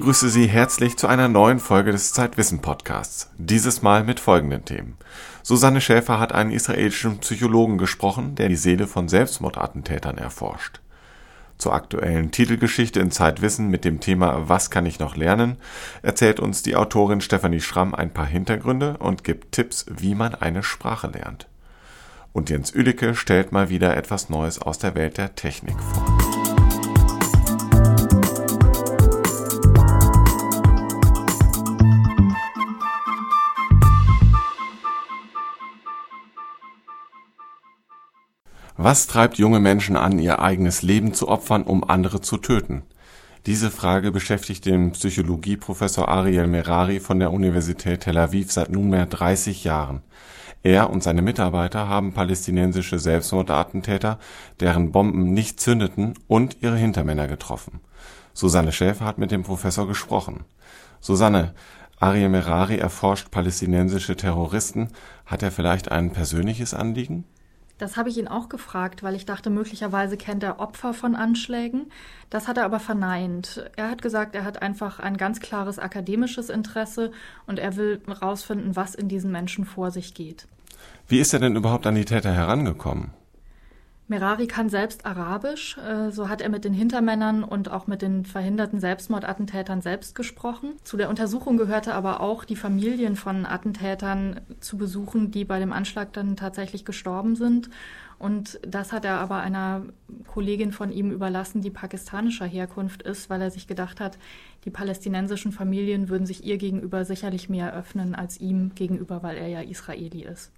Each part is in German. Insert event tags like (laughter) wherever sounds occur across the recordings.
begrüße Sie herzlich zu einer neuen Folge des Zeitwissen Podcasts. Dieses Mal mit folgenden Themen. Susanne Schäfer hat einen israelischen Psychologen gesprochen, der die Seele von Selbstmordattentätern erforscht. Zur aktuellen Titelgeschichte in Zeitwissen mit dem Thema Was kann ich noch lernen? erzählt uns die Autorin Stefanie Schramm ein paar Hintergründe und gibt Tipps, wie man eine Sprache lernt. Und Jens Üdicke stellt mal wieder etwas Neues aus der Welt der Technik vor. Was treibt junge Menschen an, ihr eigenes Leben zu opfern, um andere zu töten? Diese Frage beschäftigt den Psychologieprofessor Ariel Merari von der Universität Tel Aviv seit nunmehr 30 Jahren. Er und seine Mitarbeiter haben palästinensische Selbstmordattentäter, deren Bomben nicht zündeten, und ihre Hintermänner getroffen. Susanne Schäfer hat mit dem Professor gesprochen. Susanne, Ariel Merari erforscht palästinensische Terroristen. Hat er vielleicht ein persönliches Anliegen? Das habe ich ihn auch gefragt, weil ich dachte, möglicherweise kennt er Opfer von Anschlägen. Das hat er aber verneint. Er hat gesagt, er hat einfach ein ganz klares akademisches Interesse und er will herausfinden, was in diesen Menschen vor sich geht. Wie ist er denn überhaupt an die Täter herangekommen? Merari kann selbst Arabisch, äh, so hat er mit den Hintermännern und auch mit den verhinderten Selbstmordattentätern selbst gesprochen. Zu der Untersuchung gehörte aber auch, die Familien von Attentätern zu besuchen, die bei dem Anschlag dann tatsächlich gestorben sind. Und das hat er aber einer Kollegin von ihm überlassen, die pakistanischer Herkunft ist, weil er sich gedacht hat, die palästinensischen Familien würden sich ihr gegenüber sicherlich mehr öffnen als ihm gegenüber, weil er ja Israeli ist.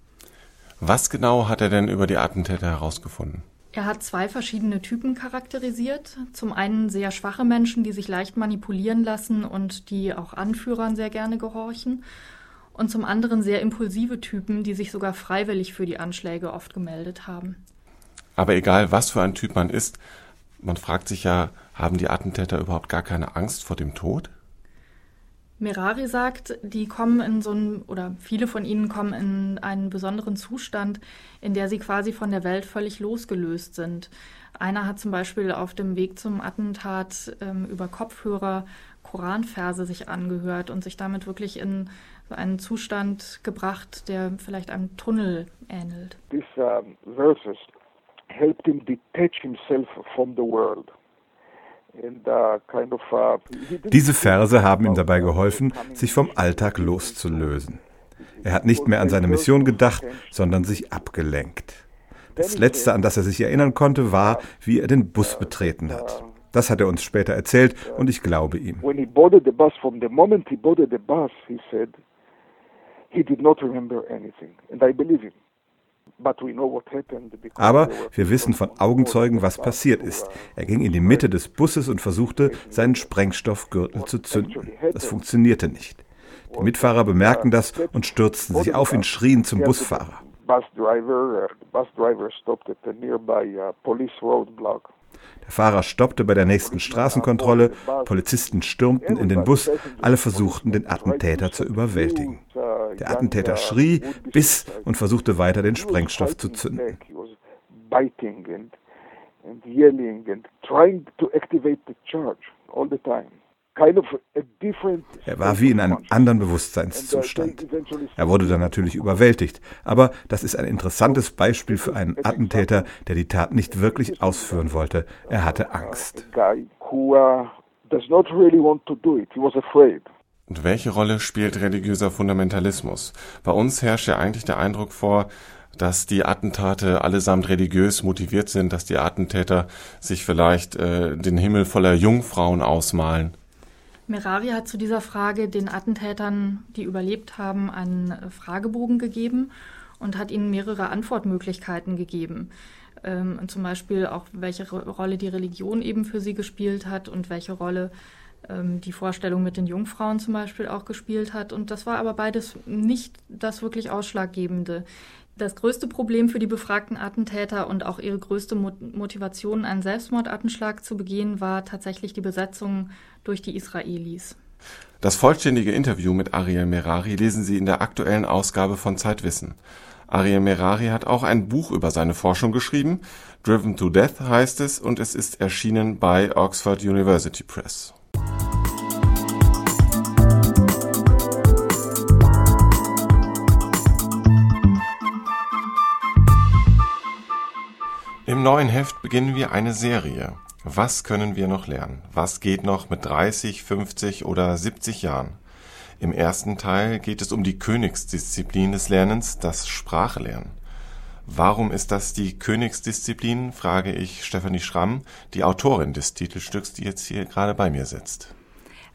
Was genau hat er denn über die Attentäter herausgefunden? Er hat zwei verschiedene Typen charakterisiert. Zum einen sehr schwache Menschen, die sich leicht manipulieren lassen und die auch Anführern sehr gerne gehorchen. Und zum anderen sehr impulsive Typen, die sich sogar freiwillig für die Anschläge oft gemeldet haben. Aber egal, was für ein Typ man ist, man fragt sich ja, haben die Attentäter überhaupt gar keine Angst vor dem Tod? Merari sagt, die kommen in so einen, oder viele von ihnen kommen in einen besonderen Zustand, in der sie quasi von der Welt völlig losgelöst sind. Einer hat zum Beispiel auf dem Weg zum Attentat ähm, über Kopfhörer Koranverse sich angehört und sich damit wirklich in einen Zustand gebracht, der vielleicht einem Tunnel ähnelt. These uh, verses helped him detach himself from the world. Uh, Diese Verse haben ihm dabei geholfen, sich vom Alltag loszulösen. Er hat nicht mehr an seine Mission gedacht, sondern sich abgelenkt. Das Letzte, an das er sich erinnern konnte, war, wie er den Bus betreten hat. Das hat er uns später erzählt und ich glaube ihm. Aber wir wissen von Augenzeugen, was passiert ist. Er ging in die Mitte des Busses und versuchte, seinen Sprengstoffgürtel zu zünden. Das funktionierte nicht. Die Mitfahrer bemerkten das und stürzten sich auf ihn, schrien zum Busfahrer. Der Fahrer stoppte bei der nächsten Straßenkontrolle, Polizisten stürmten in den Bus, alle versuchten, den Attentäter zu überwältigen. Der Attentäter schrie, biss und versuchte weiter den Sprengstoff zu zünden. Er war wie in einem anderen Bewusstseinszustand. Er wurde dann natürlich überwältigt, aber das ist ein interessantes Beispiel für einen Attentäter, der die Tat nicht wirklich ausführen wollte. Er hatte Angst. Und welche Rolle spielt religiöser Fundamentalismus? Bei uns herrscht ja eigentlich der Eindruck vor, dass die Attentate allesamt religiös motiviert sind, dass die Attentäter sich vielleicht äh, den Himmel voller Jungfrauen ausmalen. Merari hat zu dieser Frage den Attentätern, die überlebt haben, einen Fragebogen gegeben und hat ihnen mehrere Antwortmöglichkeiten gegeben. Ähm, zum Beispiel auch, welche Rolle die Religion eben für sie gespielt hat und welche Rolle ähm, die Vorstellung mit den Jungfrauen zum Beispiel auch gespielt hat. Und das war aber beides nicht das wirklich Ausschlaggebende. Das größte Problem für die befragten Attentäter und auch ihre größte Motivation, einen Selbstmordattenschlag zu begehen, war tatsächlich die Besetzung durch die Israelis. Das vollständige Interview mit Ariel Merari lesen Sie in der aktuellen Ausgabe von Zeitwissen. Ariel Merari hat auch ein Buch über seine Forschung geschrieben. Driven to Death heißt es und es ist erschienen bei Oxford University Press. Neuen Heft beginnen wir eine Serie. Was können wir noch lernen? Was geht noch mit 30, 50 oder 70 Jahren? Im ersten Teil geht es um die Königsdisziplin des Lernens, das Sprachlernen. Warum ist das die Königsdisziplin, frage ich Stefanie Schramm, die Autorin des Titelstücks, die jetzt hier gerade bei mir sitzt.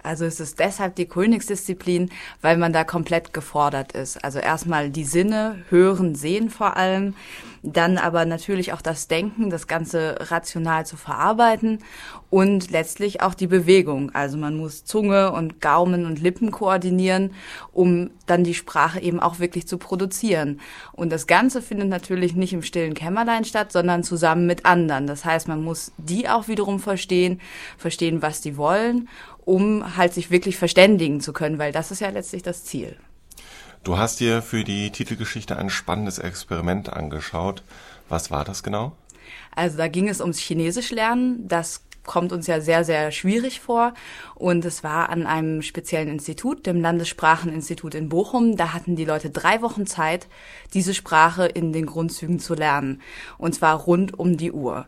Also es ist deshalb die Königsdisziplin, weil man da komplett gefordert ist. Also erstmal die Sinne, hören, sehen vor allem, dann aber natürlich auch das Denken, das Ganze rational zu verarbeiten und letztlich auch die Bewegung. Also man muss Zunge und Gaumen und Lippen koordinieren, um dann die Sprache eben auch wirklich zu produzieren. Und das Ganze findet natürlich nicht im stillen Kämmerlein statt, sondern zusammen mit anderen. Das heißt, man muss die auch wiederum verstehen, verstehen, was die wollen um halt sich wirklich verständigen zu können, weil das ist ja letztlich das Ziel. Du hast dir für die Titelgeschichte ein spannendes Experiment angeschaut. Was war das genau? Also da ging es ums Chinesisch lernen. Das kommt uns ja sehr, sehr schwierig vor. Und es war an einem speziellen Institut, dem Landesspracheninstitut in Bochum. Da hatten die Leute drei Wochen Zeit, diese Sprache in den Grundzügen zu lernen. Und zwar rund um die Uhr.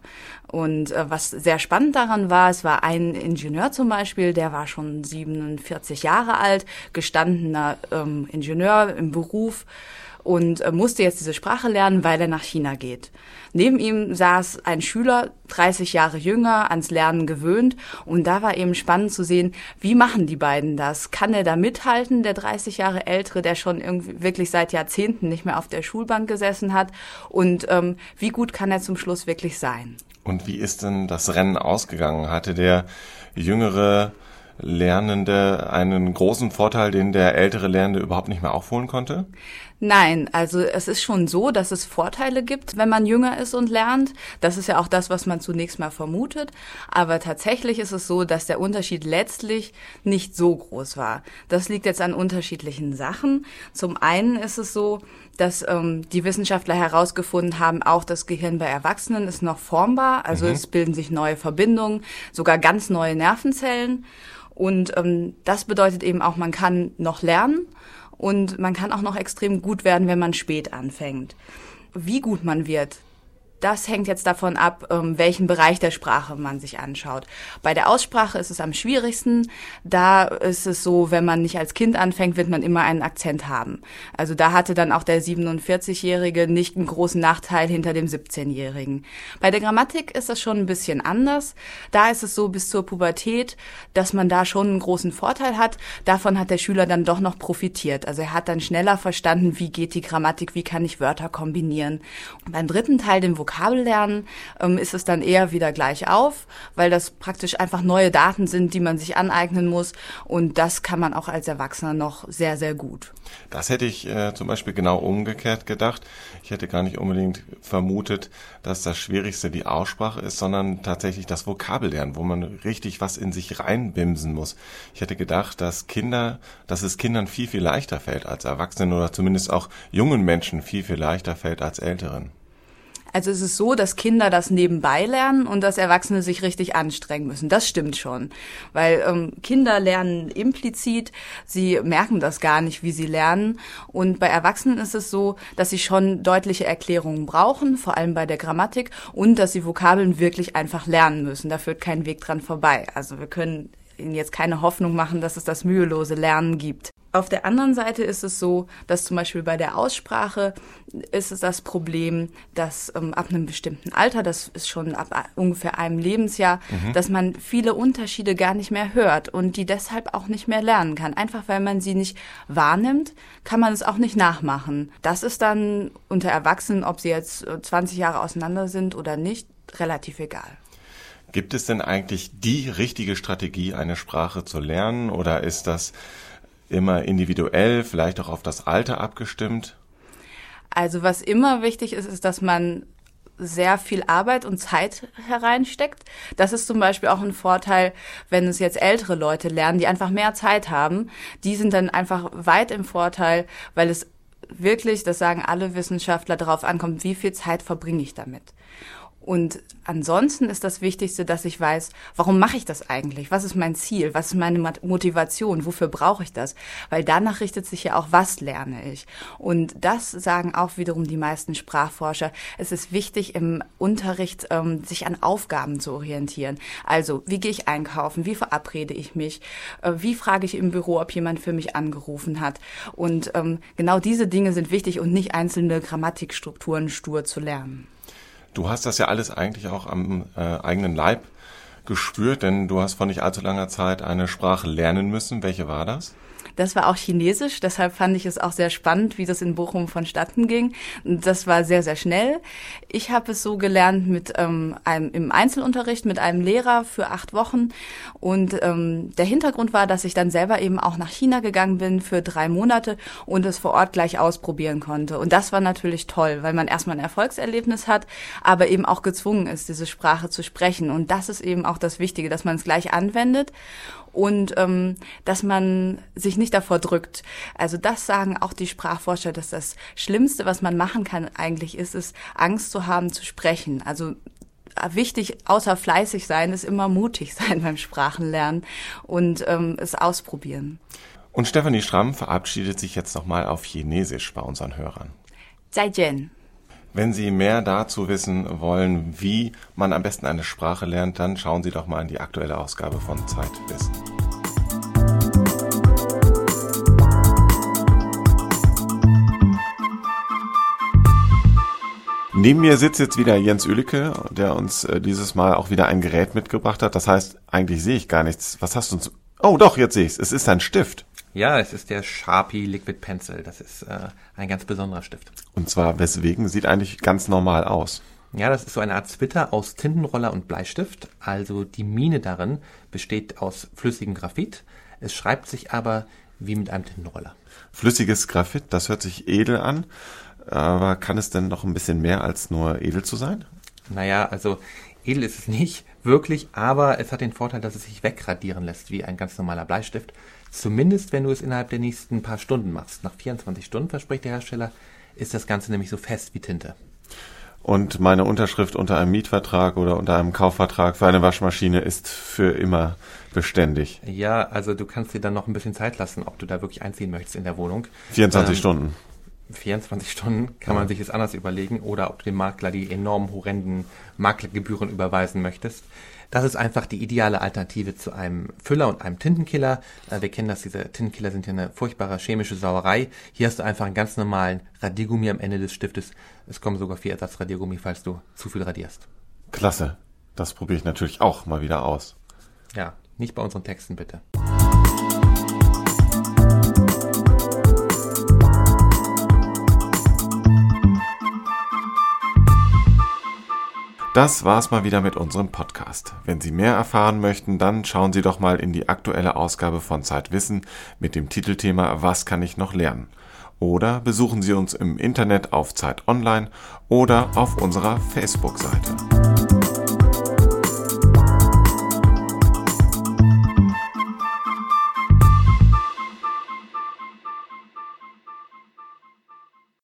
Und äh, was sehr spannend daran war, es war ein Ingenieur zum Beispiel, der war schon 47 Jahre alt, gestandener ähm, Ingenieur im Beruf und äh, musste jetzt diese Sprache lernen, weil er nach China geht. Neben ihm saß ein Schüler, 30 Jahre jünger, ans Lernen gewöhnt und da war eben spannend zu sehen, wie machen die beiden das? Kann er da mithalten, der 30 Jahre ältere, der schon irgendwie wirklich seit Jahrzehnten nicht mehr auf der Schulbank gesessen hat und ähm, wie gut kann er zum Schluss wirklich sein? Und wie ist denn das Rennen ausgegangen? Hatte der jüngere Lernende einen großen Vorteil, den der ältere Lernende überhaupt nicht mehr aufholen konnte? Nein, also es ist schon so, dass es Vorteile gibt, wenn man jünger ist und lernt. Das ist ja auch das, was man zunächst mal vermutet. Aber tatsächlich ist es so, dass der Unterschied letztlich nicht so groß war. Das liegt jetzt an unterschiedlichen Sachen. Zum einen ist es so, dass ähm, die Wissenschaftler herausgefunden haben, auch das Gehirn bei Erwachsenen ist noch formbar. Also mhm. es bilden sich neue Verbindungen, sogar ganz neue Nervenzellen. Und ähm, das bedeutet eben auch, man kann noch lernen und man kann auch noch extrem gut werden, wenn man spät anfängt. Wie gut man wird, das hängt jetzt davon ab, ähm, welchen Bereich der Sprache man sich anschaut. Bei der Aussprache ist es am schwierigsten. Da ist es so, wenn man nicht als Kind anfängt, wird man immer einen Akzent haben. Also da hatte dann auch der 47-Jährige nicht einen großen Nachteil hinter dem 17-Jährigen. Bei der Grammatik ist das schon ein bisschen anders. Da ist es so bis zur Pubertät, dass man da schon einen großen Vorteil hat. Davon hat der Schüler dann doch noch profitiert. Also er hat dann schneller verstanden, wie geht die Grammatik, wie kann ich Wörter kombinieren. Und beim dritten Teil, dem Vokabeln, Vokabel lernen, ähm, ist es dann eher wieder gleich auf, weil das praktisch einfach neue Daten sind, die man sich aneignen muss. Und das kann man auch als Erwachsener noch sehr, sehr gut. Das hätte ich äh, zum Beispiel genau umgekehrt gedacht. Ich hätte gar nicht unbedingt vermutet, dass das Schwierigste die Aussprache ist, sondern tatsächlich das Vokabellernen, wo man richtig was in sich reinbimsen muss. Ich hätte gedacht, dass Kinder, dass es Kindern viel, viel leichter fällt als Erwachsenen oder zumindest auch jungen Menschen viel, viel leichter fällt als Älteren. Also es ist so, dass Kinder das nebenbei lernen und dass Erwachsene sich richtig anstrengen müssen. Das stimmt schon. Weil ähm, Kinder lernen implizit, sie merken das gar nicht, wie sie lernen. Und bei Erwachsenen ist es so, dass sie schon deutliche Erklärungen brauchen, vor allem bei der Grammatik, und dass sie Vokabeln wirklich einfach lernen müssen. Da führt kein Weg dran vorbei. Also wir können ihnen jetzt keine Hoffnung machen, dass es das mühelose Lernen gibt. Auf der anderen Seite ist es so, dass zum Beispiel bei der Aussprache ist es das Problem, dass ähm, ab einem bestimmten Alter, das ist schon ab ungefähr einem Lebensjahr, mhm. dass man viele Unterschiede gar nicht mehr hört und die deshalb auch nicht mehr lernen kann. Einfach weil man sie nicht wahrnimmt, kann man es auch nicht nachmachen. Das ist dann unter Erwachsenen, ob sie jetzt 20 äh, Jahre auseinander sind oder nicht, relativ egal. Gibt es denn eigentlich die richtige Strategie, eine Sprache zu lernen oder ist das immer individuell, vielleicht auch auf das Alter abgestimmt? Also was immer wichtig ist, ist, dass man sehr viel Arbeit und Zeit hereinsteckt. Das ist zum Beispiel auch ein Vorteil, wenn es jetzt ältere Leute lernen, die einfach mehr Zeit haben. Die sind dann einfach weit im Vorteil, weil es wirklich, das sagen alle Wissenschaftler, darauf ankommt, wie viel Zeit verbringe ich damit. Und ansonsten ist das Wichtigste, dass ich weiß, warum mache ich das eigentlich? Was ist mein Ziel? Was ist meine Motivation? Wofür brauche ich das? Weil danach richtet sich ja auch, was lerne ich? Und das sagen auch wiederum die meisten Sprachforscher. Es ist wichtig, im Unterricht ähm, sich an Aufgaben zu orientieren. Also, wie gehe ich einkaufen? Wie verabrede ich mich? Äh, wie frage ich im Büro, ob jemand für mich angerufen hat? Und ähm, genau diese Dinge sind wichtig und nicht einzelne Grammatikstrukturen stur zu lernen. Du hast das ja alles eigentlich auch am äh, eigenen Leib gespürt, denn du hast vor nicht allzu langer Zeit eine Sprache lernen müssen. Welche war das? Das war auch Chinesisch, deshalb fand ich es auch sehr spannend, wie das in Bochum vonstatten ging. Das war sehr, sehr schnell. Ich habe es so gelernt mit ähm, einem im Einzelunterricht mit einem Lehrer für acht Wochen. Und ähm, der Hintergrund war, dass ich dann selber eben auch nach China gegangen bin für drei Monate und es vor Ort gleich ausprobieren konnte. Und das war natürlich toll, weil man erstmal ein Erfolgserlebnis hat, aber eben auch gezwungen ist, diese Sprache zu sprechen. Und das ist eben auch das Wichtige, dass man es gleich anwendet und ähm, dass man sich nicht davor drückt. Also das sagen auch die Sprachforscher, dass das Schlimmste, was man machen kann eigentlich ist, ist Angst zu haben zu sprechen. Also wichtig, außer fleißig sein, ist immer mutig (laughs) sein beim Sprachenlernen und ähm, es ausprobieren. Und Stephanie Schramm verabschiedet sich jetzt nochmal auf Chinesisch bei unseren Hörern. 再见. Wenn Sie mehr dazu wissen wollen, wie man am besten eine Sprache lernt, dann schauen Sie doch mal in die aktuelle Ausgabe von Zeitwissen. Neben mir sitzt jetzt wieder Jens Ülicke, der uns äh, dieses Mal auch wieder ein Gerät mitgebracht hat. Das heißt, eigentlich sehe ich gar nichts. Was hast du uns? Oh, doch, jetzt sehe ich es. Es ist ein Stift. Ja, es ist der Sharpie Liquid Pencil. Das ist äh, ein ganz besonderer Stift. Und zwar weswegen? Sieht eigentlich ganz normal aus. Ja, das ist so eine Art Zwitter aus Tintenroller und Bleistift. Also die Mine darin besteht aus flüssigem Graphit. Es schreibt sich aber wie mit einem Tintenroller. Flüssiges Graphit, das hört sich edel an. Aber kann es denn noch ein bisschen mehr als nur edel zu sein? Naja, also edel ist es nicht wirklich, aber es hat den Vorteil, dass es sich wegradieren lässt wie ein ganz normaler Bleistift. Zumindest, wenn du es innerhalb der nächsten paar Stunden machst. Nach 24 Stunden, verspricht der Hersteller, ist das Ganze nämlich so fest wie Tinte. Und meine Unterschrift unter einem Mietvertrag oder unter einem Kaufvertrag für eine Waschmaschine ist für immer beständig. Ja, also du kannst dir dann noch ein bisschen Zeit lassen, ob du da wirklich einziehen möchtest in der Wohnung. 24 ähm, Stunden. 24 Stunden kann man sich es anders überlegen oder ob du dem Makler die enorm horrenden Maklergebühren überweisen möchtest. Das ist einfach die ideale Alternative zu einem Füller und einem Tintenkiller. Äh, wir kennen das, diese Tintenkiller sind ja eine furchtbare chemische Sauerei. Hier hast du einfach einen ganz normalen Radiergummi am Ende des Stiftes. Es kommen sogar vier Ersatzradiergummi, falls du zu viel radierst. Klasse. Das probiere ich natürlich auch mal wieder aus. Ja, nicht bei unseren Texten bitte. Das war's mal wieder mit unserem Podcast. Wenn Sie mehr erfahren möchten, dann schauen Sie doch mal in die aktuelle Ausgabe von Zeitwissen mit dem Titelthema Was kann ich noch lernen? Oder besuchen Sie uns im Internet auf Zeit Online oder auf unserer Facebook-Seite.